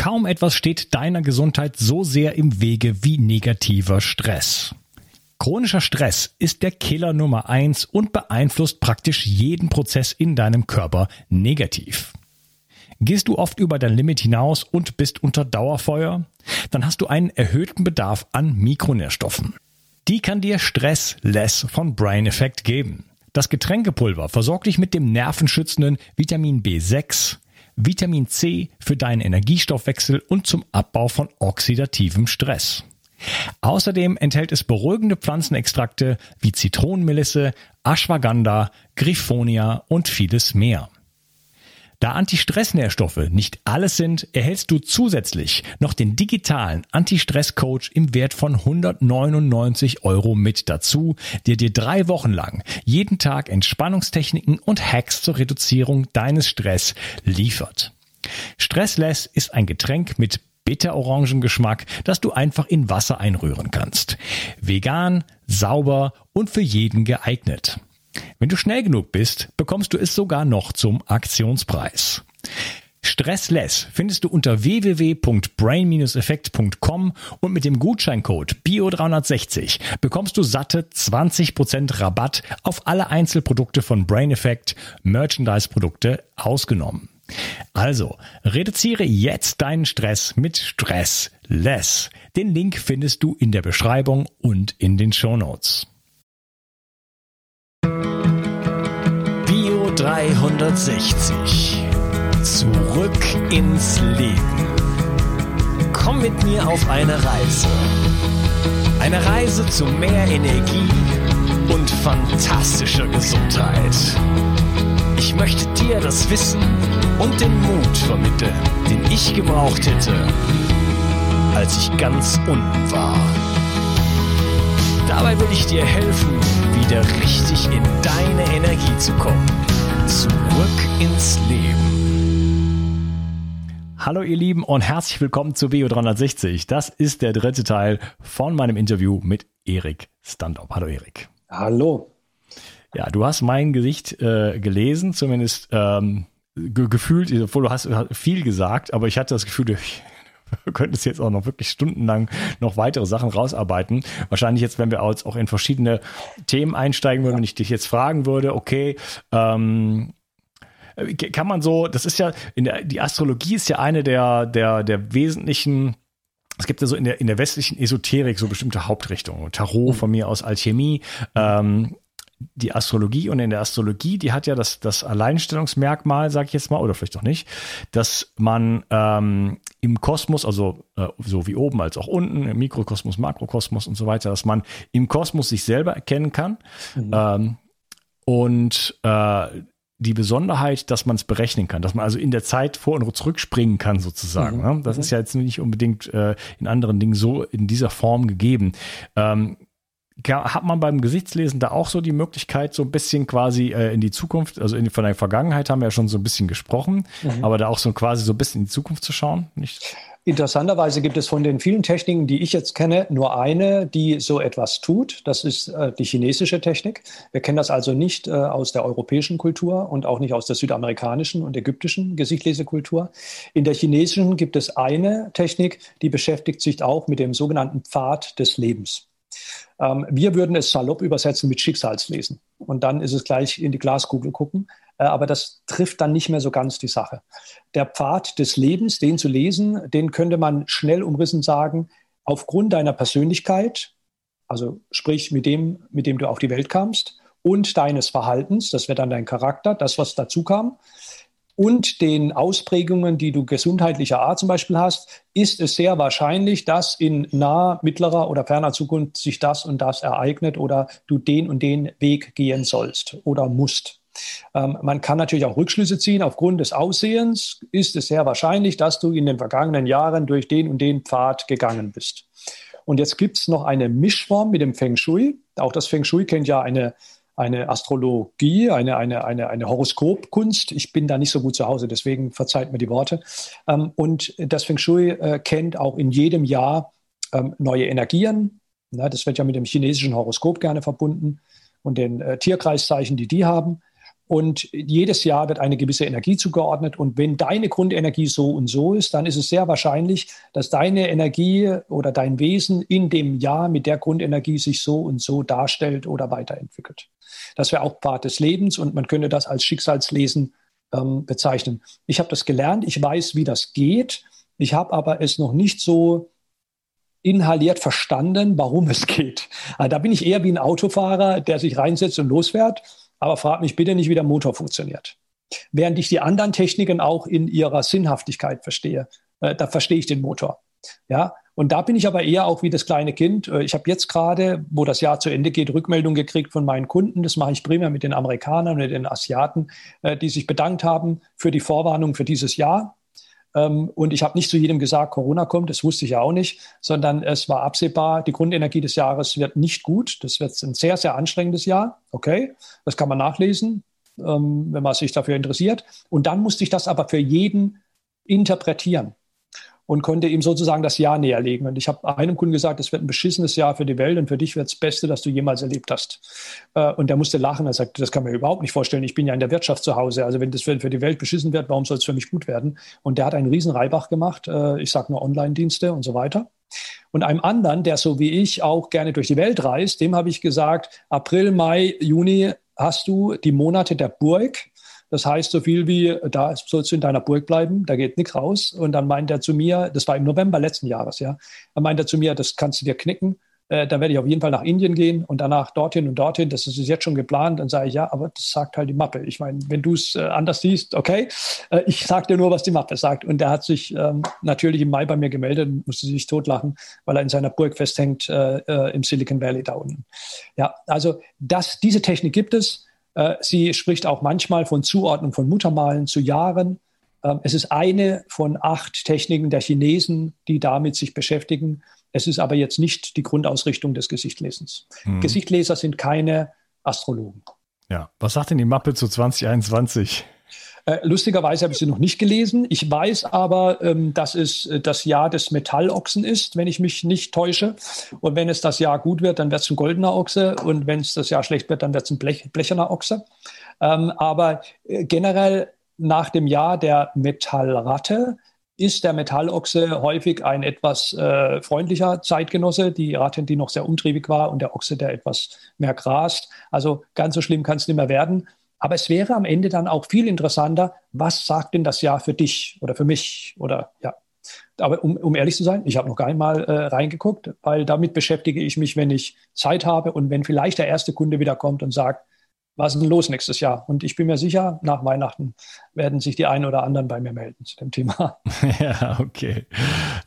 Kaum etwas steht deiner Gesundheit so sehr im Wege wie negativer Stress. Chronischer Stress ist der Killer Nummer eins und beeinflusst praktisch jeden Prozess in deinem Körper negativ. Gehst du oft über dein Limit hinaus und bist unter Dauerfeuer? Dann hast du einen erhöhten Bedarf an Mikronährstoffen. Die kann dir Stress Less von Brain Effect geben. Das Getränkepulver versorgt dich mit dem nervenschützenden Vitamin B6, Vitamin C für deinen Energiestoffwechsel und zum Abbau von oxidativem Stress. Außerdem enthält es beruhigende Pflanzenextrakte wie Zitronenmelisse, Ashwagandha, Griffonia und vieles mehr. Da Anti-Stress-Nährstoffe nicht alles sind, erhältst du zusätzlich noch den digitalen Anti-Stress-Coach im Wert von 199 Euro mit dazu, der dir drei Wochen lang jeden Tag Entspannungstechniken und Hacks zur Reduzierung deines Stress liefert. Stressless ist ein Getränk mit Bitterorangengeschmack, das du einfach in Wasser einrühren kannst. Vegan, sauber und für jeden geeignet. Wenn du schnell genug bist, bekommst du es sogar noch zum Aktionspreis. Stressless findest du unter www.brain-effekt.com und mit dem Gutscheincode BIO360 bekommst du satte 20% Rabatt auf alle Einzelprodukte von Brain Effect, Merchandise-Produkte ausgenommen. Also, reduziere jetzt deinen Stress mit Stressless. Den Link findest du in der Beschreibung und in den Show Notes. 360. Zurück ins Leben. Komm mit mir auf eine Reise. Eine Reise zu mehr Energie und fantastischer Gesundheit. Ich möchte dir das Wissen und den Mut vermitteln, den ich gebraucht hätte, als ich ganz unten war. Dabei will ich dir helfen, wieder richtig in deine Energie zu kommen. Zurück ins Leben. Hallo ihr Lieben und herzlich willkommen zu Bio 360. Das ist der dritte Teil von meinem Interview mit Erik Standop. Hallo Erik. Hallo. Ja, du hast mein Gesicht äh, gelesen, zumindest ähm, ge gefühlt, obwohl du hast viel gesagt, aber ich hatte das Gefühl, ich wir könnten es jetzt auch noch wirklich stundenlang noch weitere Sachen rausarbeiten. Wahrscheinlich jetzt, wenn wir auch in verschiedene Themen einsteigen würden, wenn ich dich jetzt fragen würde, okay, ähm, kann man so, das ist ja, in der, die Astrologie ist ja eine der, der, der wesentlichen es gibt ja so in der, in der westlichen Esoterik so bestimmte Hauptrichtungen. Tarot von mir aus Alchemie, ähm, die Astrologie und in der Astrologie, die hat ja das, das Alleinstellungsmerkmal, sag ich jetzt mal, oder vielleicht auch nicht, dass man ähm, im Kosmos, also äh, so wie oben als auch unten, im Mikrokosmos, Makrokosmos und so weiter, dass man im Kosmos sich selber erkennen kann. Mhm. Ähm, und äh, die Besonderheit, dass man es berechnen kann, dass man also in der Zeit vor und zurückspringen kann sozusagen. Mhm. Ne? Das mhm. ist ja jetzt nicht unbedingt äh, in anderen Dingen so in dieser Form gegeben. Ähm, hat man beim Gesichtslesen da auch so die Möglichkeit, so ein bisschen quasi äh, in die Zukunft, also in, von der Vergangenheit haben wir ja schon so ein bisschen gesprochen, mhm. aber da auch so quasi so ein bisschen in die Zukunft zu schauen? Nicht? Interessanterweise gibt es von den vielen Techniken, die ich jetzt kenne, nur eine, die so etwas tut. Das ist äh, die chinesische Technik. Wir kennen das also nicht äh, aus der europäischen Kultur und auch nicht aus der südamerikanischen und ägyptischen Gesichtlesekultur. In der chinesischen gibt es eine Technik, die beschäftigt sich auch mit dem sogenannten Pfad des Lebens. Ähm, wir würden es salopp übersetzen mit Schicksalslesen. Und dann ist es gleich in die Glaskugel gucken. Äh, aber das trifft dann nicht mehr so ganz die Sache. Der Pfad des Lebens, den zu lesen, den könnte man schnell umrissen sagen, aufgrund deiner Persönlichkeit, also sprich mit dem, mit dem du auf die Welt kamst, und deines Verhaltens, das wäre dann dein Charakter, das, was dazu kam, und den Ausprägungen, die du gesundheitlicher Art zum Beispiel hast, ist es sehr wahrscheinlich, dass in naher, mittlerer oder ferner Zukunft sich das und das ereignet oder du den und den Weg gehen sollst oder musst. Ähm, man kann natürlich auch Rückschlüsse ziehen. Aufgrund des Aussehens ist es sehr wahrscheinlich, dass du in den vergangenen Jahren durch den und den Pfad gegangen bist. Und jetzt gibt es noch eine Mischform mit dem Feng Shui. Auch das Feng Shui kennt ja eine eine Astrologie, eine, eine, eine, eine Horoskopkunst. Ich bin da nicht so gut zu Hause, deswegen verzeiht mir die Worte. Ähm, und das Feng Shui äh, kennt auch in jedem Jahr ähm, neue Energien. das wird ja mit dem chinesischen Horoskop gerne verbunden und den äh, Tierkreiszeichen, die die haben. Und jedes Jahr wird eine gewisse Energie zugeordnet. Und wenn deine Grundenergie so und so ist, dann ist es sehr wahrscheinlich, dass deine Energie oder dein Wesen in dem Jahr mit der Grundenergie sich so und so darstellt oder weiterentwickelt. Das wäre auch Part des Lebens und man könnte das als Schicksalslesen ähm, bezeichnen. Ich habe das gelernt, ich weiß, wie das geht. Ich habe aber es noch nicht so inhaliert verstanden, warum es geht. Also da bin ich eher wie ein Autofahrer, der sich reinsetzt und losfährt aber frag mich bitte nicht, wie der Motor funktioniert. Während ich die anderen Techniken auch in ihrer Sinnhaftigkeit verstehe, äh, da verstehe ich den Motor. Ja, und da bin ich aber eher auch wie das kleine Kind. Äh, ich habe jetzt gerade, wo das Jahr zu Ende geht, Rückmeldung gekriegt von meinen Kunden. Das mache ich primär mit den Amerikanern, mit den Asiaten, äh, die sich bedankt haben für die Vorwarnung für dieses Jahr. Ähm, und ich habe nicht zu jedem gesagt, Corona kommt, das wusste ich ja auch nicht, sondern es war absehbar, die Grundenergie des Jahres wird nicht gut. Das wird ein sehr, sehr anstrengendes Jahr. Okay, das kann man nachlesen, ähm, wenn man sich dafür interessiert. Und dann musste ich das aber für jeden interpretieren und konnte ihm sozusagen das Jahr näher legen. Und ich habe einem Kunden gesagt, es wird ein beschissenes Jahr für die Welt und für dich wird das Beste, das du jemals erlebt hast. Äh, und der musste lachen. Er sagte, das kann man mir überhaupt nicht vorstellen. Ich bin ja in der Wirtschaft zu Hause. Also wenn das für die Welt beschissen wird, warum soll es für mich gut werden? Und der hat einen riesen Reibach gemacht. Äh, ich sage nur Online-Dienste und so weiter. Und einem anderen, der so wie ich auch gerne durch die Welt reist, dem habe ich gesagt, April, Mai, Juni hast du die Monate der Burg das heißt so viel wie, da sollst du in deiner Burg bleiben, da geht nichts raus. Und dann meint er zu mir, das war im November letzten Jahres, ja, dann meint er zu mir, das kannst du dir knicken. Äh, dann werde ich auf jeden Fall nach Indien gehen und danach dorthin und dorthin. Das ist jetzt schon geplant. Dann sage ich, ja, aber das sagt halt die Mappe. Ich meine, wenn du es äh, anders siehst, okay. Äh, ich sage dir nur, was die Mappe sagt. Und der hat sich ähm, natürlich im Mai bei mir gemeldet und musste sich totlachen, weil er in seiner Burg festhängt äh, äh, im Silicon Valley da unten. Ja, also das, diese Technik gibt es. Äh, sie spricht auch manchmal von Zuordnung von Muttermalen zu Jahren. Ähm, es ist eine von acht Techniken der Chinesen, die damit sich beschäftigen. Es ist aber jetzt nicht die Grundausrichtung des Gesichtlesens. Mhm. Gesichtleser sind keine Astrologen. Ja, was sagt denn die Mappe zu 2021? Äh, lustigerweise habe ich sie noch nicht gelesen. Ich weiß aber, ähm, dass es äh, das Jahr des Metallochsen ist, wenn ich mich nicht täusche. Und wenn es das Jahr gut wird, dann wird es ein goldener Ochse. Und wenn es das Jahr schlecht wird, dann wird es ein Blech, blecherner Ochse. Ähm, aber äh, generell nach dem Jahr der Metallratte ist der Metallochse häufig ein etwas äh, freundlicher Zeitgenosse, die Ratte, die noch sehr umtriebig war und der Ochse, der etwas mehr grast. Also ganz so schlimm kann es nicht mehr werden. Aber es wäre am Ende dann auch viel interessanter, was sagt denn das Jahr für dich oder für mich oder ja. Aber um, um ehrlich zu sein, ich habe noch gar einmal äh, reingeguckt, weil damit beschäftige ich mich, wenn ich Zeit habe und wenn vielleicht der erste Kunde wieder kommt und sagt, was ist denn los nächstes Jahr? Und ich bin mir sicher, nach Weihnachten werden sich die einen oder anderen bei mir melden zu dem Thema. ja, okay.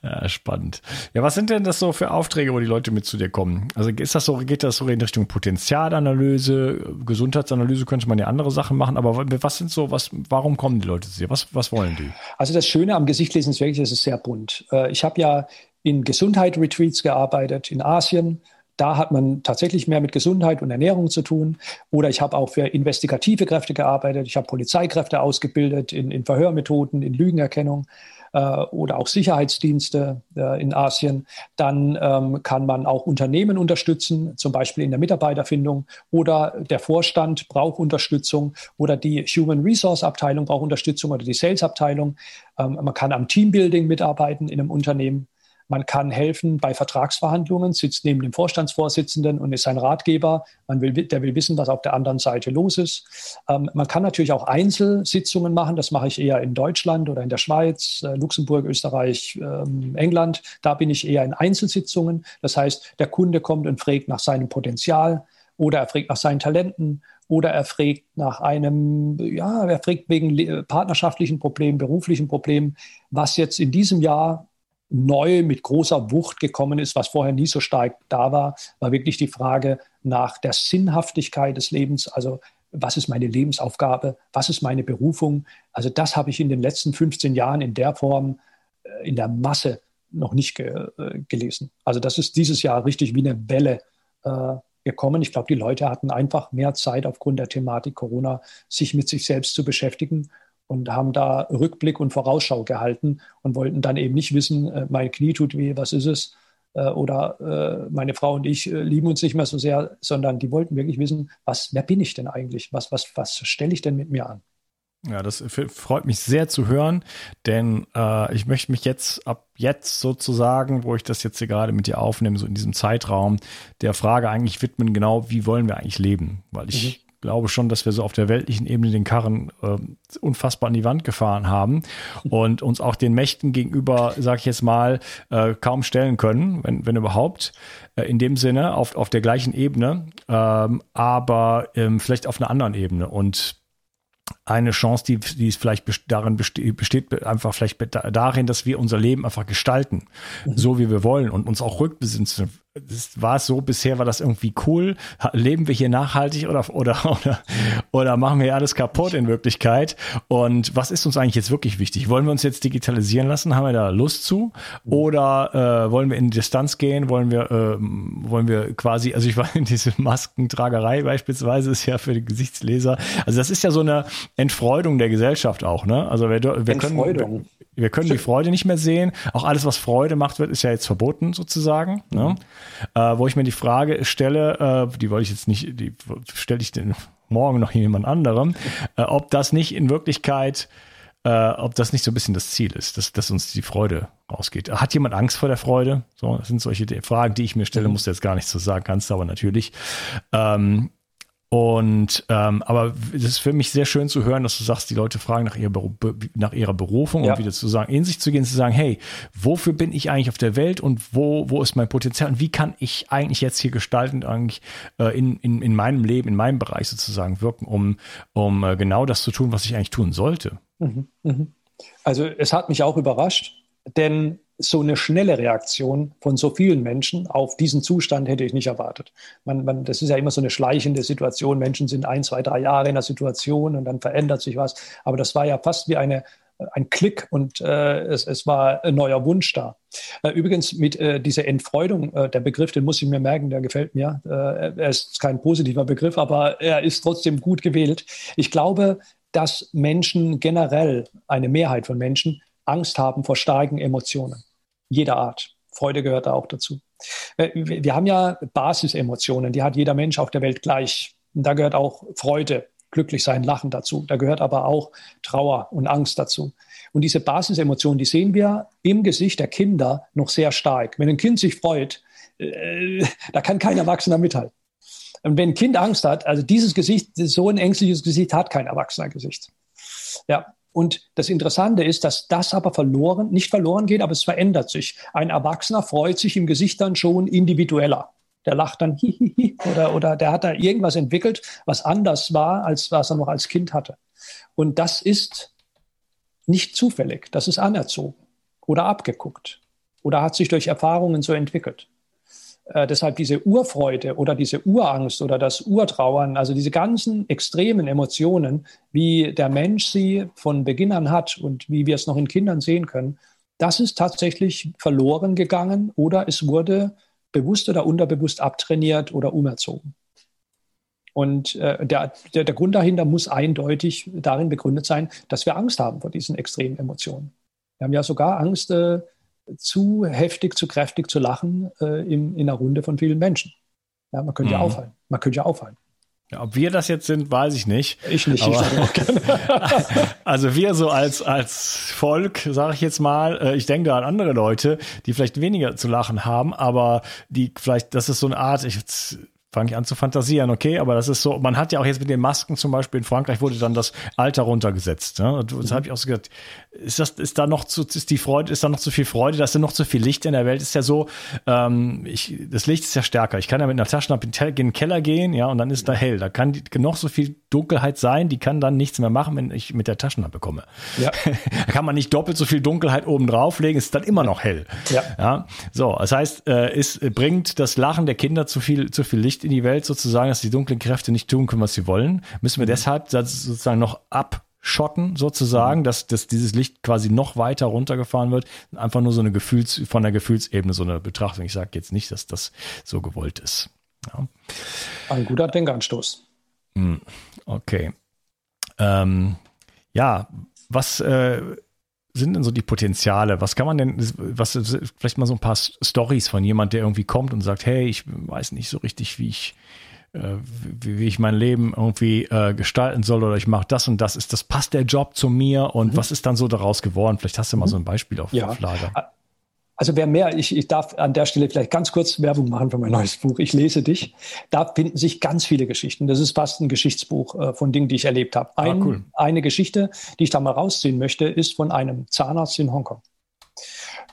Ja, spannend. Ja, was sind denn das so für Aufträge, wo die Leute mit zu dir kommen? Also ist das so, geht das so in Richtung Potenzialanalyse, Gesundheitsanalyse könnte man ja andere Sachen machen, aber was sind so, was, warum kommen die Leute zu dir? Was, was wollen die? Also das Schöne am Gesichtlesen ist wirklich, es ist sehr bunt. Äh, ich habe ja in Gesundheit-Retreats gearbeitet in Asien, da hat man tatsächlich mehr mit Gesundheit und Ernährung zu tun. Oder ich habe auch für investigative Kräfte gearbeitet. Ich habe Polizeikräfte ausgebildet in, in Verhörmethoden, in Lügenerkennung äh, oder auch Sicherheitsdienste äh, in Asien. Dann ähm, kann man auch Unternehmen unterstützen, zum Beispiel in der Mitarbeiterfindung. Oder der Vorstand braucht Unterstützung oder die Human Resource Abteilung braucht Unterstützung oder die Sales Abteilung. Ähm, man kann am Teambuilding mitarbeiten in einem Unternehmen. Man kann helfen bei Vertragsverhandlungen, sitzt neben dem Vorstandsvorsitzenden und ist sein Ratgeber. Man will, der will wissen, was auf der anderen Seite los ist. Ähm, man kann natürlich auch Einzelsitzungen machen. Das mache ich eher in Deutschland oder in der Schweiz, äh, Luxemburg, Österreich, ähm, England. Da bin ich eher in Einzelsitzungen. Das heißt, der Kunde kommt und fragt nach seinem Potenzial oder er fragt nach seinen Talenten oder er fragt nach einem, ja, er fragt wegen partnerschaftlichen Problemen, beruflichen Problemen, was jetzt in diesem Jahr neu mit großer Wucht gekommen ist, was vorher nie so stark da war, war wirklich die Frage nach der Sinnhaftigkeit des Lebens. Also was ist meine Lebensaufgabe? Was ist meine Berufung? Also das habe ich in den letzten 15 Jahren in der Form, äh, in der Masse noch nicht ge äh, gelesen. Also das ist dieses Jahr richtig wie eine Welle äh, gekommen. Ich glaube, die Leute hatten einfach mehr Zeit aufgrund der Thematik Corona, sich mit sich selbst zu beschäftigen und haben da Rückblick und Vorausschau gehalten und wollten dann eben nicht wissen, äh, mein Knie tut weh, was ist es, äh, oder äh, meine Frau und ich lieben uns nicht mehr so sehr, sondern die wollten wirklich wissen, was, wer bin ich denn eigentlich? Was, was, was stelle ich denn mit mir an? Ja, das freut mich sehr zu hören, denn äh, ich möchte mich jetzt ab jetzt sozusagen, wo ich das jetzt hier gerade mit dir aufnehme, so in diesem Zeitraum, der Frage eigentlich widmen, genau, wie wollen wir eigentlich leben? Weil ich mhm. Glaube schon, dass wir so auf der weltlichen Ebene den Karren äh, unfassbar an die Wand gefahren haben und uns auch den Mächten gegenüber, sag ich jetzt mal, äh, kaum stellen können, wenn, wenn überhaupt. Äh, in dem Sinne, auf, auf der gleichen Ebene, ähm, aber ähm, vielleicht auf einer anderen Ebene. Und eine Chance, die, die es vielleicht darin besteht, besteht einfach vielleicht darin, dass wir unser Leben einfach gestalten, mhm. so wie wir wollen und uns auch rückbesinnen, das war es so, bisher war das irgendwie cool. Leben wir hier nachhaltig oder, oder, oder, oder machen wir alles kaputt in Wirklichkeit? Und was ist uns eigentlich jetzt wirklich wichtig? Wollen wir uns jetzt digitalisieren lassen? Haben wir da Lust zu? Oder äh, wollen wir in Distanz gehen? Wollen wir, äh, wollen wir quasi, also ich war in diese Maskentragerei beispielsweise ist ja für die Gesichtsleser. Also das ist ja so eine Entfreudung der Gesellschaft auch, ne? Also wir, wir können, wir können die Freude nicht mehr sehen. Auch alles, was Freude macht wird, ist ja jetzt verboten sozusagen. Ne? Mhm. Äh, wo ich mir die Frage stelle, äh, die wollte ich jetzt nicht, die stelle ich den morgen noch jemand anderem, äh, ob das nicht in Wirklichkeit, äh, ob das nicht so ein bisschen das Ziel ist, dass, dass uns die Freude rausgeht. Hat jemand Angst vor der Freude? So, das sind solche Fragen, die ich mir stelle, mhm. muss jetzt gar nicht so sagen, kannst du aber natürlich. Ähm, und ähm, aber es ist für mich sehr schön zu hören, dass du sagst, die Leute fragen nach ihrer, nach ihrer Berufung ja. und wieder zu sagen, in sich zu gehen, zu sagen, hey, wofür bin ich eigentlich auf der Welt und wo, wo ist mein Potenzial und wie kann ich eigentlich jetzt hier gestaltend eigentlich äh, in, in, in meinem Leben, in meinem Bereich sozusagen wirken, um, um äh, genau das zu tun, was ich eigentlich tun sollte. Mhm, mh. Also es hat mich auch überrascht, denn so eine schnelle Reaktion von so vielen Menschen auf diesen Zustand hätte ich nicht erwartet. Man, man, das ist ja immer so eine schleichende Situation. Menschen sind ein, zwei, drei Jahre in der Situation und dann verändert sich was. Aber das war ja fast wie eine, ein Klick und äh, es, es war ein neuer Wunsch da. Äh, übrigens mit äh, dieser Entfreudung, äh, der Begriff, den muss ich mir merken, der gefällt mir. Äh, er ist kein positiver Begriff, aber er ist trotzdem gut gewählt. Ich glaube, dass Menschen generell, eine Mehrheit von Menschen, Angst haben vor starken Emotionen jeder Art. Freude gehört da auch dazu. Äh, wir haben ja Basisemotionen, die hat jeder Mensch auf der Welt gleich. Und da gehört auch Freude, glücklich sein, Lachen dazu. Da gehört aber auch Trauer und Angst dazu. Und diese Basisemotionen, die sehen wir im Gesicht der Kinder noch sehr stark. Wenn ein Kind sich freut, äh, da kann kein Erwachsener mithalten. Und wenn ein Kind Angst hat, also dieses Gesicht, so ein ängstliches Gesicht hat kein Erwachsener Gesicht. Ja, und das Interessante ist, dass das aber verloren, nicht verloren geht, aber es verändert sich. Ein Erwachsener freut sich im Gesicht dann schon individueller. Der lacht dann hihihi oder, oder der hat da irgendwas entwickelt, was anders war, als was er noch als Kind hatte. Und das ist nicht zufällig, das ist anerzogen oder abgeguckt oder hat sich durch Erfahrungen so entwickelt. Äh, deshalb diese Urfreude oder diese Urangst oder das Urtrauern, also diese ganzen extremen Emotionen, wie der Mensch sie von Beginn an hat und wie wir es noch in Kindern sehen können, das ist tatsächlich verloren gegangen oder es wurde bewusst oder unterbewusst abtrainiert oder umerzogen. Und äh, der, der, der Grund dahinter muss eindeutig darin begründet sein, dass wir Angst haben vor diesen extremen Emotionen. Wir haben ja sogar Angst, äh, zu heftig, zu kräftig zu lachen äh, in, in einer Runde von vielen Menschen. Ja, man könnte mhm. ja auffallen. Man könnte ja auffallen. Ja, ob wir das jetzt sind, weiß ich nicht. Ich nicht. Aber, ich also wir so als als Volk, sage ich jetzt mal, äh, ich denke da an andere Leute, die vielleicht weniger zu lachen haben, aber die vielleicht, das ist so eine Art, ich fange ich an zu fantasieren, okay, aber das ist so, man hat ja auch jetzt mit den Masken zum Beispiel in Frankreich wurde dann das Alter runtergesetzt. Ne? Das mhm. habe ich auch so gesagt, ist das, ist da noch zu, ist die Freude, ist da noch zu viel Freude, da ist da noch zu viel Licht in der Welt, ist ja so, ähm, ich, das Licht ist ja stärker. Ich kann ja mit einer Taschenlampe in den Keller gehen, ja, und dann ist da hell. Da kann die, noch so viel Dunkelheit sein, die kann dann nichts mehr machen, wenn ich mit der Taschenlampe komme. Ja. da kann man nicht doppelt so viel Dunkelheit oben drauflegen, ist dann immer noch hell. Ja. ja? So, das heißt, äh, es bringt das Lachen der Kinder zu viel, zu viel Licht in die Welt sozusagen, dass die dunklen Kräfte nicht tun können, was sie wollen. Müssen wir mhm. deshalb sozusagen noch abschotten sozusagen, mhm. dass, dass dieses Licht quasi noch weiter runtergefahren wird. Einfach nur so eine Gefühls, von der Gefühlsebene so eine Betrachtung. Ich sage jetzt nicht, dass das so gewollt ist. Ja. Ein guter Denkanstoß. Hm, okay. Ähm, ja, was äh, sind denn so die Potenziale? Was kann man denn, was vielleicht mal so ein paar Stories von jemand, der irgendwie kommt und sagt, hey, ich weiß nicht so richtig, wie ich äh, wie, wie, ich mein Leben irgendwie äh, gestalten soll oder ich mache das und das. Ist das passt der Job zu mir und mhm. was ist dann so daraus geworden? Vielleicht hast du mal mhm. so ein Beispiel auf, ja. auf Lager. Also wer mehr, ich, ich darf an der Stelle vielleicht ganz kurz Werbung machen für mein neues Buch. Ich lese dich. Da finden sich ganz viele Geschichten. Das ist fast ein Geschichtsbuch äh, von Dingen, die ich erlebt habe. Ah, ein, ah, cool. Eine Geschichte, die ich da mal rausziehen möchte, ist von einem Zahnarzt in Hongkong.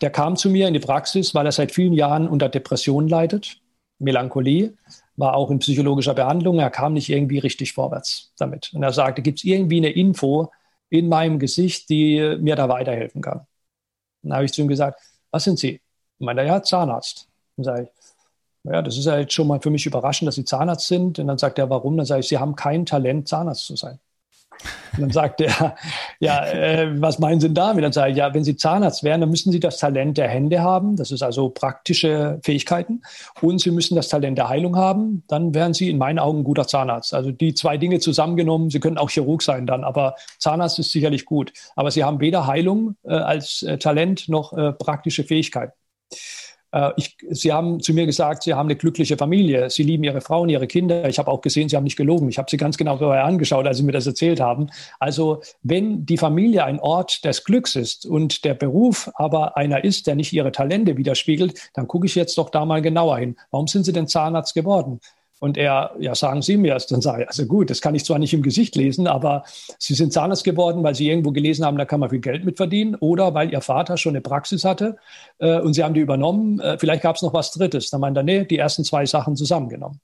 Der kam zu mir in die Praxis, weil er seit vielen Jahren unter Depressionen leidet, Melancholie, war auch in psychologischer Behandlung. Er kam nicht irgendwie richtig vorwärts damit. Und er sagte, gibt es irgendwie eine Info in meinem Gesicht, die mir da weiterhelfen kann? Dann habe ich zu ihm gesagt, was sind Sie? Ich meine, ja, Zahnarzt. Dann sage ich, ja, das ist ja jetzt schon mal für mich überraschend, dass Sie Zahnarzt sind. Und dann sagt er, warum? Dann sage ich, Sie haben kein Talent, Zahnarzt zu sein. Und dann sagt er, ja, äh, was meinen Sie damit? Dann sage ich, ja, wenn Sie Zahnarzt wären, dann müssen Sie das Talent der Hände haben. Das ist also praktische Fähigkeiten. Und Sie müssen das Talent der Heilung haben. Dann wären Sie in meinen Augen ein guter Zahnarzt. Also die zwei Dinge zusammengenommen. Sie können auch Chirurg sein dann, aber Zahnarzt ist sicherlich gut. Aber Sie haben weder Heilung äh, als äh, Talent noch äh, praktische Fähigkeiten. Äh, ich, Sie haben zu mir gesagt, Sie haben eine glückliche Familie. Sie lieben Ihre Frauen, Ihre Kinder. Ich habe auch gesehen, Sie haben nicht gelogen. Ich habe Sie ganz genau vorher angeschaut, als Sie mir das erzählt haben. Also wenn die Familie ein Ort des Glücks ist und der Beruf aber einer ist, der nicht Ihre Talente widerspiegelt, dann gucke ich jetzt doch da mal genauer hin. Warum sind Sie denn Zahnarzt geworden? Und er, ja, sagen Sie mir es. Dann sage ich, also gut, das kann ich zwar nicht im Gesicht lesen, aber Sie sind Zahnarzt geworden, weil Sie irgendwo gelesen haben, da kann man viel Geld mit verdienen oder weil Ihr Vater schon eine Praxis hatte äh, und Sie haben die übernommen. Äh, vielleicht gab es noch was Drittes. Dann meint er, nee, die ersten zwei Sachen zusammengenommen.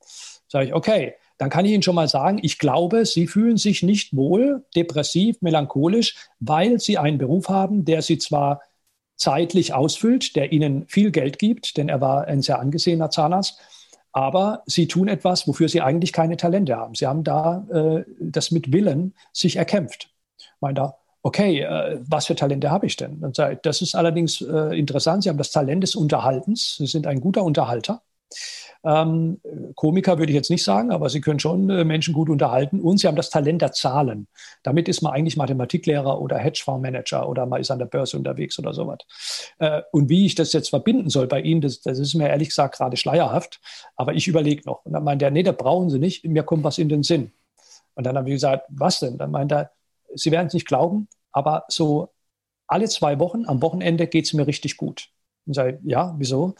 Sage ich, okay, dann kann ich Ihnen schon mal sagen, ich glaube, Sie fühlen sich nicht wohl, depressiv, melancholisch, weil Sie einen Beruf haben, der Sie zwar zeitlich ausfüllt, der Ihnen viel Geld gibt, denn er war ein sehr angesehener Zahnarzt, aber sie tun etwas, wofür sie eigentlich keine Talente haben. Sie haben da äh, das mit Willen sich erkämpft. Meint da, okay, äh, was für Talente habe ich denn? Und das ist allerdings äh, interessant. Sie haben das Talent des Unterhaltens. Sie sind ein guter Unterhalter. Ähm, Komiker würde ich jetzt nicht sagen, aber sie können schon äh, Menschen gut unterhalten und sie haben das Talent der Zahlen. Damit ist man eigentlich Mathematiklehrer oder Hedgefondsmanager oder man ist an der Börse unterwegs oder sowas. Äh, und wie ich das jetzt verbinden soll bei Ihnen, das, das ist mir ehrlich gesagt gerade schleierhaft, aber ich überlege noch. Und dann meint er, nee, das brauchen Sie nicht, mir kommt was in den Sinn. Und dann habe ich gesagt, was denn? Dann meint er, Sie werden es nicht glauben, aber so alle zwei Wochen am Wochenende geht es mir richtig gut. Und sage, ja, wieso?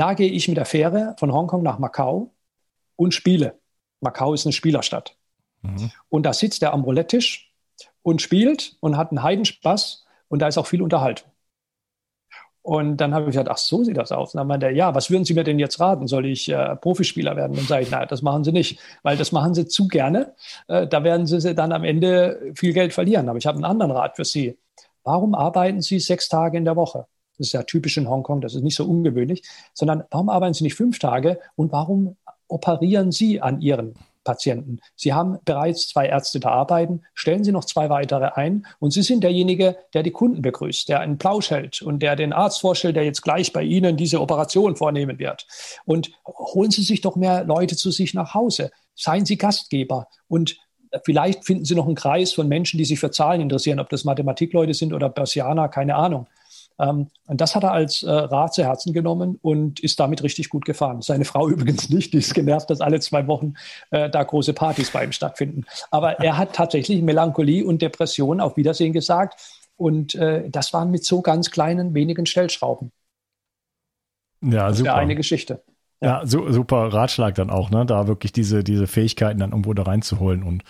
Da gehe ich mit der Fähre von Hongkong nach Macau und spiele. Macau ist eine Spielerstadt. Mhm. Und da sitzt er am Roulette-Tisch und spielt und hat einen Heidenspaß und da ist auch viel Unterhaltung. Und dann habe ich gesagt, ach, so sieht das aus. Und dann meinte er, ja, was würden Sie mir denn jetzt raten? Soll ich äh, Profispieler werden? Dann sage ich, nein, das machen Sie nicht, weil das machen Sie zu gerne. Äh, da werden Sie dann am Ende viel Geld verlieren. Aber ich habe einen anderen Rat für Sie. Warum arbeiten Sie sechs Tage in der Woche? Das ist ja typisch in Hongkong, das ist nicht so ungewöhnlich, sondern warum arbeiten Sie nicht fünf Tage und warum operieren Sie an Ihren Patienten. Sie haben bereits zwei Ärzte da arbeiten, stellen Sie noch zwei weitere ein und Sie sind derjenige, der die Kunden begrüßt, der einen Plausch hält und der den Arzt vorstellt, der jetzt gleich bei Ihnen diese Operation vornehmen wird. Und holen Sie sich doch mehr Leute zu sich nach Hause. Seien Sie Gastgeber und Vielleicht finden Sie noch einen Kreis von Menschen, die sich für Zahlen interessieren, ob das Mathematikleute sind oder Börsianer, keine Ahnung. Ähm, und das hat er als äh, Rat zu Herzen genommen und ist damit richtig gut gefahren. Seine Frau übrigens nicht, die ist genervt, dass alle zwei Wochen äh, da große Partys bei ihm stattfinden. Aber er hat tatsächlich Melancholie und Depression auf Wiedersehen gesagt. Und äh, das waren mit so ganz kleinen, wenigen Stellschrauben. Ja, das super. eine Geschichte. Ja, so, super Ratschlag dann auch, ne? Da wirklich diese, diese Fähigkeiten dann irgendwo da reinzuholen und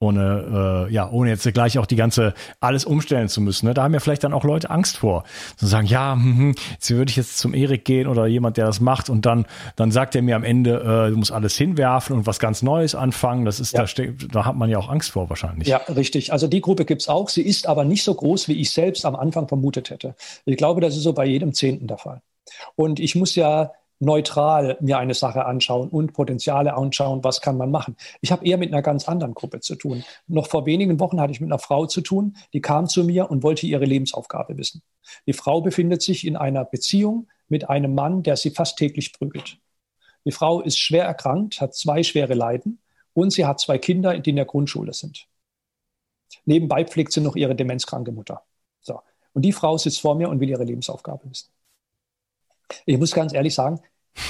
ohne, äh, ja, ohne jetzt gleich auch die ganze, alles umstellen zu müssen. Ne? Da haben ja vielleicht dann auch Leute Angst vor. So sagen, ja, hm, hm, jetzt würde ich jetzt zum Erik gehen oder jemand, der das macht und dann, dann sagt er mir am Ende, äh, du musst alles hinwerfen und was ganz Neues anfangen. Das ist, ja. da, da hat man ja auch Angst vor wahrscheinlich. Ja, richtig. Also die Gruppe gibt's auch. Sie ist aber nicht so groß, wie ich selbst am Anfang vermutet hätte. Ich glaube, das ist so bei jedem Zehnten der Fall. Und ich muss ja neutral mir eine Sache anschauen und Potenziale anschauen, was kann man machen. Ich habe eher mit einer ganz anderen Gruppe zu tun. Noch vor wenigen Wochen hatte ich mit einer Frau zu tun, die kam zu mir und wollte ihre Lebensaufgabe wissen. Die Frau befindet sich in einer Beziehung mit einem Mann, der sie fast täglich prügelt. Die Frau ist schwer erkrankt, hat zwei schwere Leiden und sie hat zwei Kinder, die in der Grundschule sind. Nebenbei pflegt sie noch ihre demenzkranke Mutter. So. Und die Frau sitzt vor mir und will ihre Lebensaufgabe wissen. Ich muss ganz ehrlich sagen,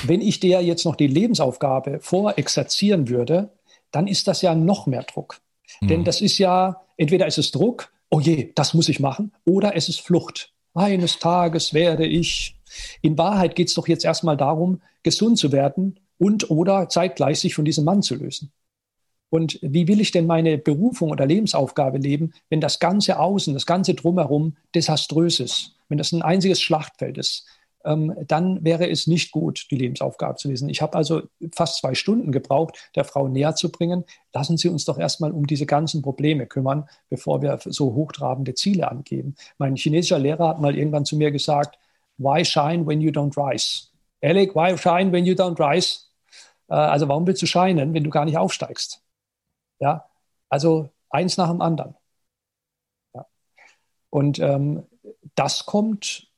wenn ich der jetzt noch die Lebensaufgabe vorexerzieren würde, dann ist das ja noch mehr Druck. Mhm. Denn das ist ja, entweder ist es Druck, oh je, das muss ich machen, oder es ist Flucht. Eines Tages werde ich. In Wahrheit geht es doch jetzt erstmal darum, gesund zu werden und oder zeitgleich sich von diesem Mann zu lösen. Und wie will ich denn meine Berufung oder Lebensaufgabe leben, wenn das ganze Außen, das ganze Drumherum desaströs ist, wenn das ein einziges Schlachtfeld ist? Ähm, dann wäre es nicht gut, die Lebensaufgabe zu lesen. Ich habe also fast zwei Stunden gebraucht, der Frau näher zu bringen. Lassen Sie uns doch erstmal um diese ganzen Probleme kümmern, bevor wir so hochtrabende Ziele angeben. Mein chinesischer Lehrer hat mal irgendwann zu mir gesagt, why shine when you don't rise? Alec, why shine when you don't rise? Äh, also warum willst du scheinen, wenn du gar nicht aufsteigst? Ja, also eins nach dem anderen. Ja. Und ähm, das kommt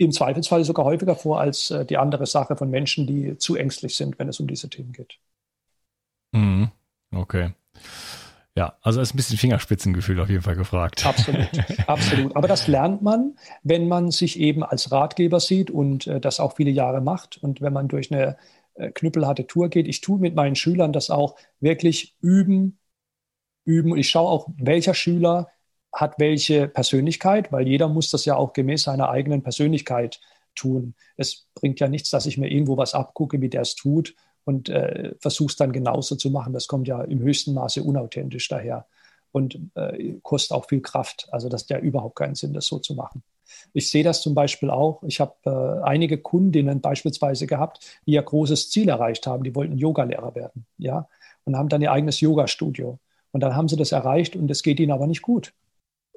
im Zweifelsfall sogar häufiger vor als äh, die andere Sache von Menschen, die zu ängstlich sind, wenn es um diese Themen geht. Mhm. Okay. Ja, also ist ein bisschen Fingerspitzengefühl auf jeden Fall gefragt. Absolut, absolut. Aber das lernt man, wenn man sich eben als Ratgeber sieht und äh, das auch viele Jahre macht und wenn man durch eine äh, knüppelharte Tour geht. Ich tue mit meinen Schülern das auch wirklich üben, üben. Ich schaue auch, welcher Schüler hat welche Persönlichkeit, weil jeder muss das ja auch gemäß seiner eigenen Persönlichkeit tun. Es bringt ja nichts, dass ich mir irgendwo was abgucke, wie der es tut und äh, versuche es dann genauso zu machen. Das kommt ja im höchsten Maße unauthentisch daher und äh, kostet auch viel Kraft. Also das hat ja überhaupt keinen Sinn, das so zu machen. Ich sehe das zum Beispiel auch. Ich habe äh, einige Kundinnen beispielsweise gehabt, die ja großes Ziel erreicht haben. Die wollten Yogalehrer werden, ja, und haben dann ihr eigenes Yoga-Studio. Und dann haben sie das erreicht und es geht ihnen aber nicht gut.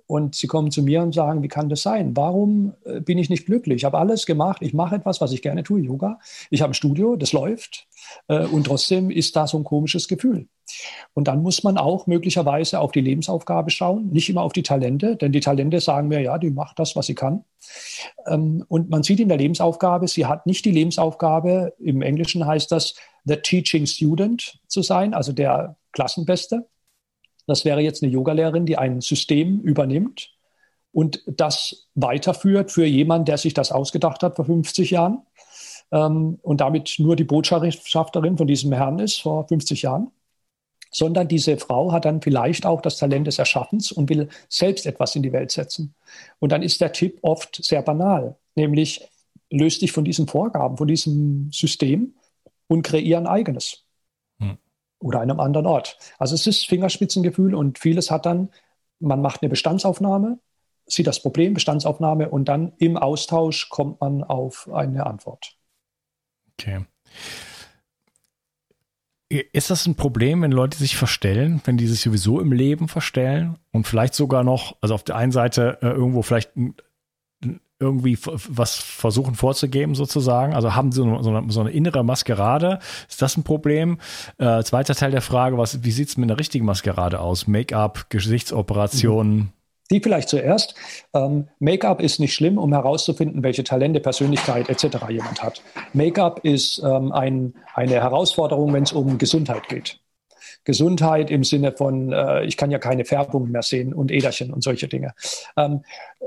Und sie kommen zu mir und sagen, wie kann das sein? Warum äh, bin ich nicht glücklich? Ich habe alles gemacht, ich mache etwas, was ich gerne tue, Yoga. Ich habe ein Studio, das läuft. Äh, und trotzdem ist da so ein komisches Gefühl. Und dann muss man auch möglicherweise auf die Lebensaufgabe schauen, nicht immer auf die Talente, denn die Talente sagen mir, ja, die macht das, was sie kann. Ähm, und man sieht in der Lebensaufgabe, sie hat nicht die Lebensaufgabe, im Englischen heißt das, the teaching student zu sein, also der Klassenbeste, das wäre jetzt eine Yogalehrerin, die ein System übernimmt und das weiterführt für jemanden, der sich das ausgedacht hat vor 50 Jahren ähm, und damit nur die Botschafterin von diesem Herrn ist vor 50 Jahren. Sondern diese Frau hat dann vielleicht auch das Talent des Erschaffens und will selbst etwas in die Welt setzen. Und dann ist der Tipp oft sehr banal, nämlich löst dich von diesen Vorgaben, von diesem System und kreier ein eigenes oder einem anderen Ort. Also es ist Fingerspitzengefühl und vieles hat dann, man macht eine Bestandsaufnahme, sieht das Problem, Bestandsaufnahme und dann im Austausch kommt man auf eine Antwort. Okay. Ist das ein Problem, wenn Leute sich verstellen, wenn die sich sowieso im Leben verstellen und vielleicht sogar noch, also auf der einen Seite äh, irgendwo vielleicht irgendwie was versuchen vorzugeben sozusagen? Also haben sie so eine, so eine innere Maskerade? Ist das ein Problem? Äh, zweiter Teil der Frage, was, wie sieht es mit einer richtigen Maskerade aus? Make-up, Gesichtsoperationen? Mhm. Die vielleicht zuerst. Ähm, Make-up ist nicht schlimm, um herauszufinden, welche Talente, Persönlichkeit etc. jemand hat. Make-up ist ähm, ein, eine Herausforderung, wenn es um Gesundheit geht. Gesundheit im Sinne von, äh, ich kann ja keine Färbung mehr sehen und Äderchen und solche Dinge. Ähm, äh,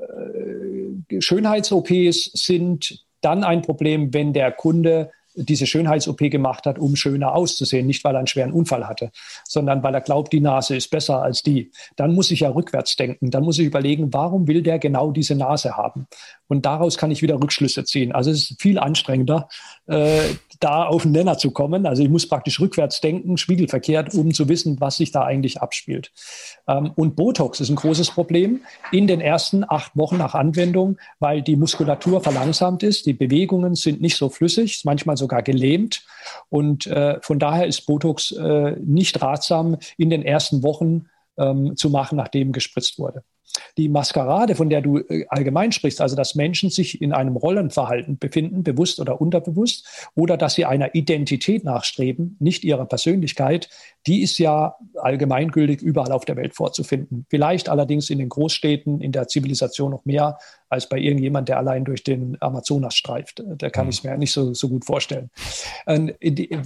Schönheits-OPs sind dann ein Problem, wenn der Kunde diese Schönheits-OP gemacht hat, um schöner auszusehen. Nicht, weil er einen schweren Unfall hatte, sondern weil er glaubt, die Nase ist besser als die. Dann muss ich ja rückwärts denken. Dann muss ich überlegen, warum will der genau diese Nase haben? Und daraus kann ich wieder Rückschlüsse ziehen. Also es ist viel anstrengender, äh, da auf den Nenner zu kommen. Also ich muss praktisch rückwärts denken, spiegelverkehrt, um zu wissen, was sich da eigentlich abspielt. Ähm, und Botox ist ein großes Problem in den ersten acht Wochen nach Anwendung, weil die Muskulatur verlangsamt ist, die Bewegungen sind nicht so flüssig, manchmal sogar gelähmt. Und äh, von daher ist Botox äh, nicht ratsam in den ersten Wochen ähm, zu machen, nachdem gespritzt wurde die Maskerade, von der du äh, allgemein sprichst, also dass Menschen sich in einem Rollenverhalten befinden, bewusst oder unterbewusst, oder dass sie einer Identität nachstreben, nicht ihrer Persönlichkeit, die ist ja allgemeingültig überall auf der Welt vorzufinden. Vielleicht allerdings in den Großstädten, in der Zivilisation noch mehr als bei irgendjemand, der allein durch den Amazonas streift. Da kann mhm. ich es mir nicht so, so gut vorstellen. Ähm,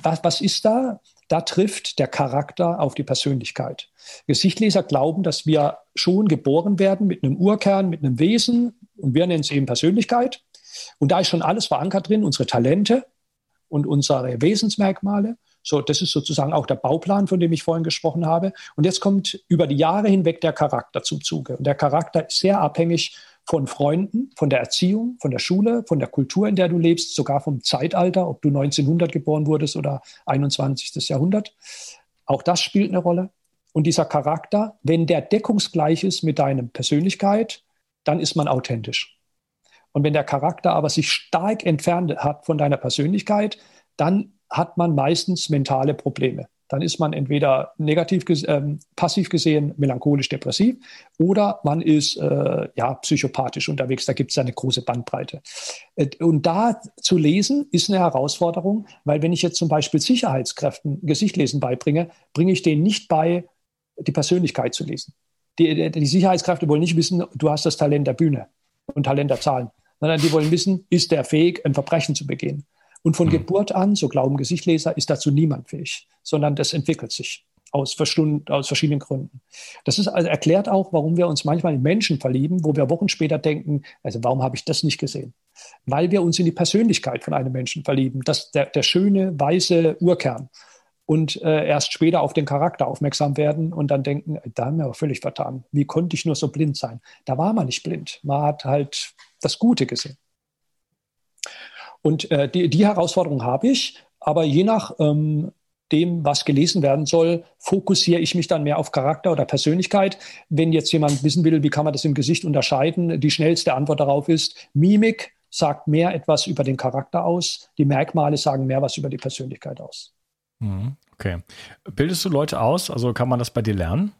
was, was ist da? Da trifft der Charakter auf die Persönlichkeit. Gesichtleser glauben, dass wir schon geboren werden mit einem Urkern, mit einem Wesen, Und wir nennen es eben Persönlichkeit. Und da ist schon alles verankert drin, unsere Talente und unsere Wesensmerkmale. So, das ist sozusagen auch der Bauplan, von dem ich vorhin gesprochen habe. Und jetzt kommt über die Jahre hinweg der Charakter zum Zuge. Und der Charakter ist sehr abhängig von Freunden, von der Erziehung, von der Schule, von der Kultur, in der du lebst, sogar vom Zeitalter, ob du 1900 geboren wurdest oder 21. Jahrhundert. Auch das spielt eine Rolle. Und dieser Charakter, wenn der deckungsgleich ist mit deiner Persönlichkeit, dann ist man authentisch. Und wenn der Charakter aber sich stark entfernt hat von deiner Persönlichkeit, dann hat man meistens mentale Probleme. Dann ist man entweder negativ, äh, passiv gesehen melancholisch-depressiv oder man ist äh, ja psychopathisch unterwegs. Da gibt es eine große Bandbreite. Äh, und da zu lesen ist eine Herausforderung, weil wenn ich jetzt zum Beispiel Sicherheitskräften Gesichtlesen beibringe, bringe ich denen nicht bei, die Persönlichkeit zu lesen. Die, die Sicherheitskräfte wollen nicht wissen, du hast das Talent der Bühne und Talent der Zahlen, sondern die wollen wissen, ist der fähig, ein Verbrechen zu begehen. Und von mhm. Geburt an, so glauben Gesichtleser, ist dazu niemand fähig, sondern das entwickelt sich aus, aus verschiedenen Gründen. Das ist, also erklärt auch, warum wir uns manchmal in Menschen verlieben, wo wir Wochen später denken, also warum habe ich das nicht gesehen? Weil wir uns in die Persönlichkeit von einem Menschen verlieben, das der, der schöne, weiße Urkern. Und äh, erst später auf den Charakter aufmerksam werden und dann denken, da haben wir aber völlig vertan. Wie konnte ich nur so blind sein? Da war man nicht blind. Man hat halt das Gute gesehen. Und äh, die, die Herausforderung habe ich, aber je nach ähm, dem, was gelesen werden soll, fokussiere ich mich dann mehr auf Charakter oder Persönlichkeit. Wenn jetzt jemand wissen will, wie kann man das im Gesicht unterscheiden, die schnellste Antwort darauf ist, Mimik sagt mehr etwas über den Charakter aus, die Merkmale sagen mehr was über die Persönlichkeit aus. Mhm, okay. Bildest du Leute aus? Also kann man das bei dir lernen?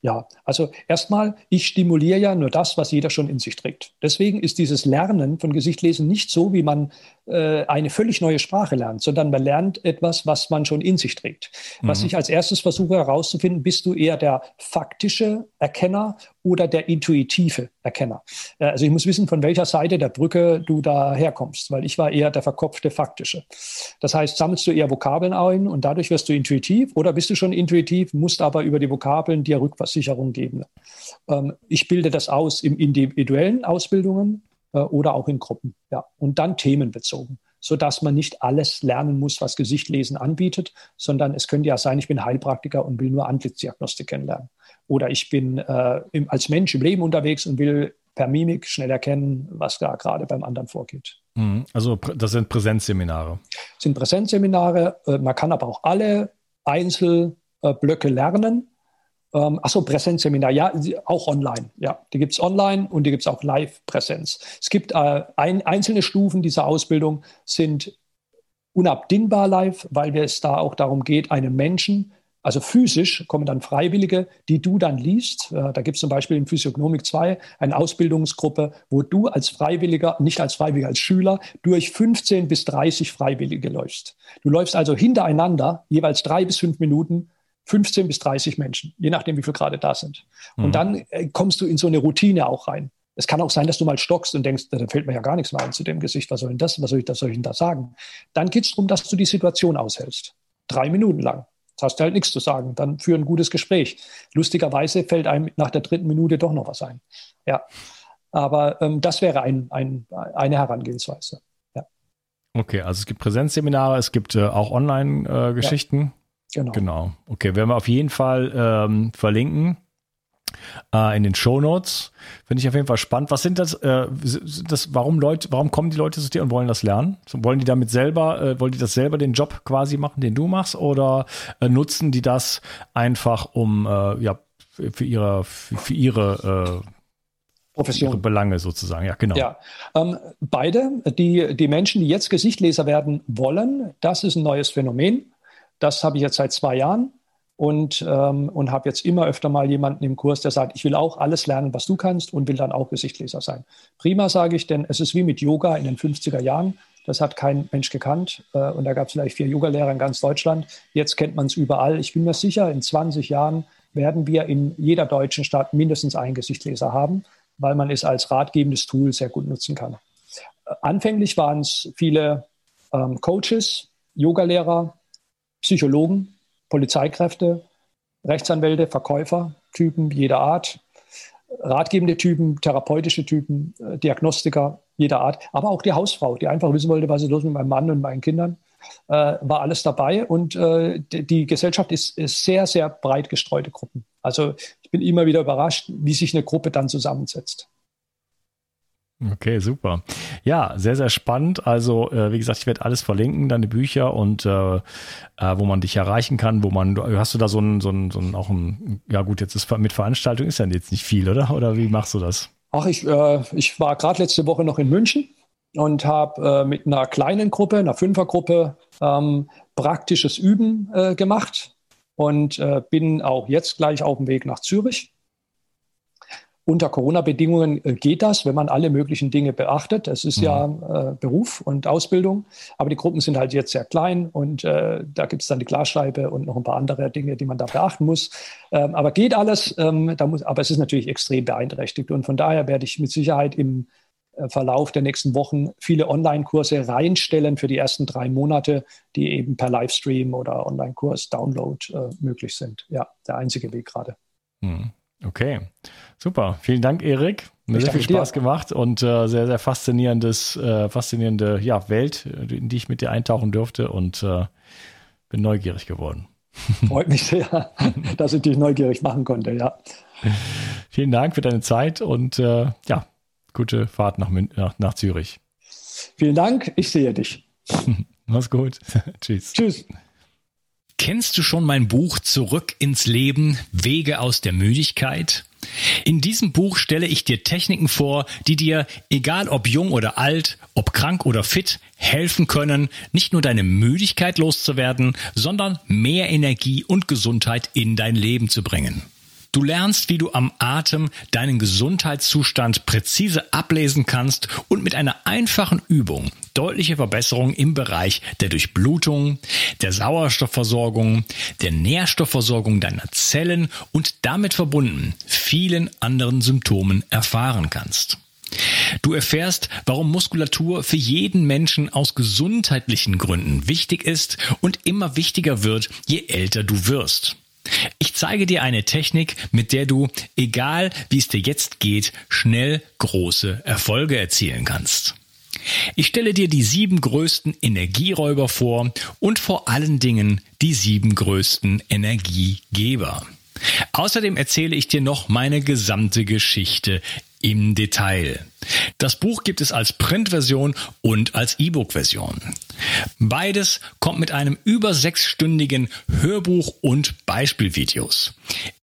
Ja, also erstmal, ich stimuliere ja nur das, was jeder schon in sich trägt. Deswegen ist dieses Lernen von Gesichtlesen nicht so, wie man äh, eine völlig neue Sprache lernt, sondern man lernt etwas, was man schon in sich trägt. Mhm. Was ich als erstes versuche herauszufinden, bist du eher der faktische Erkenner oder der intuitive Erkenner. Äh, also ich muss wissen, von welcher Seite der Brücke du da herkommst, weil ich war eher der verkopfte faktische. Das heißt, sammelst du eher Vokabeln ein und dadurch wirst du intuitiv oder bist du schon intuitiv, musst aber über die Vokabeln dir Rückversicherung geben. Ähm, ich bilde das aus in individuellen Ausbildungen oder auch in Gruppen. Ja. Und dann themenbezogen sodass man nicht alles lernen muss, was Gesichtlesen anbietet, sondern es könnte ja sein, ich bin Heilpraktiker und will nur Antlitzdiagnostik kennenlernen. Oder ich bin äh, im, als Mensch im Leben unterwegs und will per Mimik schnell erkennen, was da gerade beim anderen vorgeht. Mhm. Also das sind Präsenzseminare. Das sind Präsenzseminare. Äh, man kann aber auch alle Einzelblöcke lernen. Ähm, achso, Präsenzseminar, ja, auch online. Ja, die gibt es online und die gibt es auch Live-Präsenz. Es gibt äh, ein, einzelne Stufen dieser Ausbildung sind unabdingbar live, weil es da auch darum geht, einen Menschen also physisch kommen dann Freiwillige, die du dann liest. Da gibt es zum Beispiel in Physiognomik 2 eine Ausbildungsgruppe, wo du als Freiwilliger, nicht als Freiwilliger, als Schüler durch 15 bis 30 Freiwillige läufst. Du läufst also hintereinander, jeweils drei bis fünf Minuten, 15 bis 30 Menschen, je nachdem, wie viele gerade da sind. Und mhm. dann äh, kommst du in so eine Routine auch rein. Es kann auch sein, dass du mal stockst und denkst, da fällt mir ja gar nichts mehr ein zu dem Gesicht. Was soll denn das? Was soll ich, das soll ich denn da sagen? Dann geht es darum, dass du die Situation aushältst. Drei Minuten lang. Das hast du halt nichts zu sagen. Dann führ ein gutes Gespräch. Lustigerweise fällt einem nach der dritten Minute doch noch was ein. Ja. Aber ähm, das wäre ein, ein, eine Herangehensweise. Ja. Okay, also es gibt Präsenzseminare, es gibt äh, auch Online-Geschichten. Äh, genau. Genau. Okay, werden wir auf jeden Fall ähm, verlinken äh, in den Show Notes. Finde ich auf jeden Fall spannend. Was sind das, äh, das, warum Leute, warum kommen die Leute zu dir und wollen das lernen? Wollen die damit selber, äh, wollen die das selber den Job quasi machen, den du machst, oder äh, nutzen die das einfach um äh, ja für ihre für, für ihre äh, Profession. Ihre Belange sozusagen, ja, genau. Ja, ähm, beide. Die, die Menschen, die jetzt Gesichtleser werden wollen, das ist ein neues Phänomen. Das habe ich jetzt seit zwei Jahren und, ähm, und habe jetzt immer öfter mal jemanden im Kurs, der sagt, ich will auch alles lernen, was du kannst und will dann auch Gesichtleser sein. Prima, sage ich, denn es ist wie mit Yoga in den 50er Jahren. Das hat kein Mensch gekannt. Äh, und da gab es vielleicht vier Yogalehrer in ganz Deutschland. Jetzt kennt man es überall. Ich bin mir sicher, in 20 Jahren werden wir in jeder deutschen Stadt mindestens einen Gesichtleser haben, weil man es als ratgebendes Tool sehr gut nutzen kann. Anfänglich waren es viele ähm, Coaches, Yogalehrer, Psychologen, Polizeikräfte, Rechtsanwälte, Verkäufer, Typen jeder Art. ratgebende Typen, therapeutische Typen, äh, Diagnostiker jeder Art, aber auch die Hausfrau, die einfach wissen wollte, was ist los mit meinem Mann und meinen Kindern, äh, war alles dabei. Und äh, die, Gesellschaft ist, ist, sehr, sehr breit gestreute Gruppen. Also ich bin immer wieder überrascht, wie sich eine Gruppe dann zusammensetzt. Okay, super. Ja, sehr, sehr spannend. Also, äh, wie gesagt, ich werde alles verlinken, deine Bücher und äh, äh, wo man dich erreichen kann, wo man, hast du da so ein, so ein, so ein auch ein, ja gut, jetzt ist mit Veranstaltung ist ja jetzt nicht viel, oder? Oder wie machst du das? Ach, ich, äh, ich war gerade letzte Woche noch in München und habe äh, mit einer kleinen Gruppe, einer Fünfergruppe, ähm, praktisches Üben äh, gemacht und bin auch jetzt gleich auf dem Weg nach Zürich unter Corona-Bedingungen äh, geht das, wenn man alle möglichen Dinge beachtet. Es ist mhm. ja äh, Beruf und Ausbildung, aber die Gruppen sind halt jetzt sehr klein und äh, da gibt es dann die Glasscheibe und noch ein paar andere Dinge, die man da beachten muss. Ähm, aber geht alles, ähm, da muss, aber es ist natürlich extrem beeinträchtigt und von daher werde ich mit Sicherheit im äh, Verlauf der nächsten Wochen viele Online-Kurse reinstellen für die ersten drei Monate, die eben per Livestream oder Online-Kurs-Download äh, möglich sind. Ja, der einzige Weg gerade. Mhm. Okay, super. Vielen Dank, Erik. Mir sehr viel Spaß dir. gemacht und äh, sehr, sehr faszinierendes, äh, faszinierende ja, Welt, in die ich mit dir eintauchen durfte und äh, bin neugierig geworden. Freut mich sehr, dass ich dich neugierig machen konnte, ja. Vielen Dank für deine Zeit und äh, ja, gute Fahrt nach, nach, nach Zürich. Vielen Dank, ich sehe dich. Mach's gut. Tschüss. Tschüss. Kennst du schon mein Buch Zurück ins Leben, Wege aus der Müdigkeit? In diesem Buch stelle ich dir Techniken vor, die dir, egal ob jung oder alt, ob krank oder fit, helfen können, nicht nur deine Müdigkeit loszuwerden, sondern mehr Energie und Gesundheit in dein Leben zu bringen. Du lernst, wie du am Atem deinen Gesundheitszustand präzise ablesen kannst und mit einer einfachen Übung deutliche Verbesserungen im Bereich der Durchblutung, der Sauerstoffversorgung, der Nährstoffversorgung deiner Zellen und damit verbunden vielen anderen Symptomen erfahren kannst. Du erfährst, warum Muskulatur für jeden Menschen aus gesundheitlichen Gründen wichtig ist und immer wichtiger wird, je älter du wirst. Ich zeige dir eine Technik, mit der du, egal wie es dir jetzt geht, schnell große Erfolge erzielen kannst. Ich stelle dir die sieben größten Energieräuber vor und vor allen Dingen die sieben größten Energiegeber. Außerdem erzähle ich dir noch meine gesamte Geschichte im Detail. Das Buch gibt es als Printversion und als E-Book-Version. Beides kommt mit einem über sechsstündigen Hörbuch und Beispielvideos.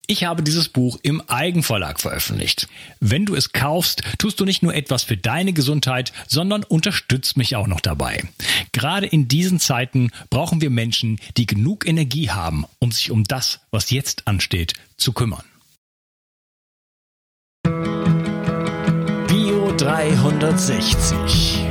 Ich habe dieses Buch im Eigenverlag veröffentlicht. Wenn du es kaufst, tust du nicht nur etwas für deine Gesundheit, sondern unterstützt mich auch noch dabei. Gerade in diesen Zeiten brauchen wir Menschen, die genug Energie haben, um sich um das, was jetzt ansteht, zu kümmern. 360.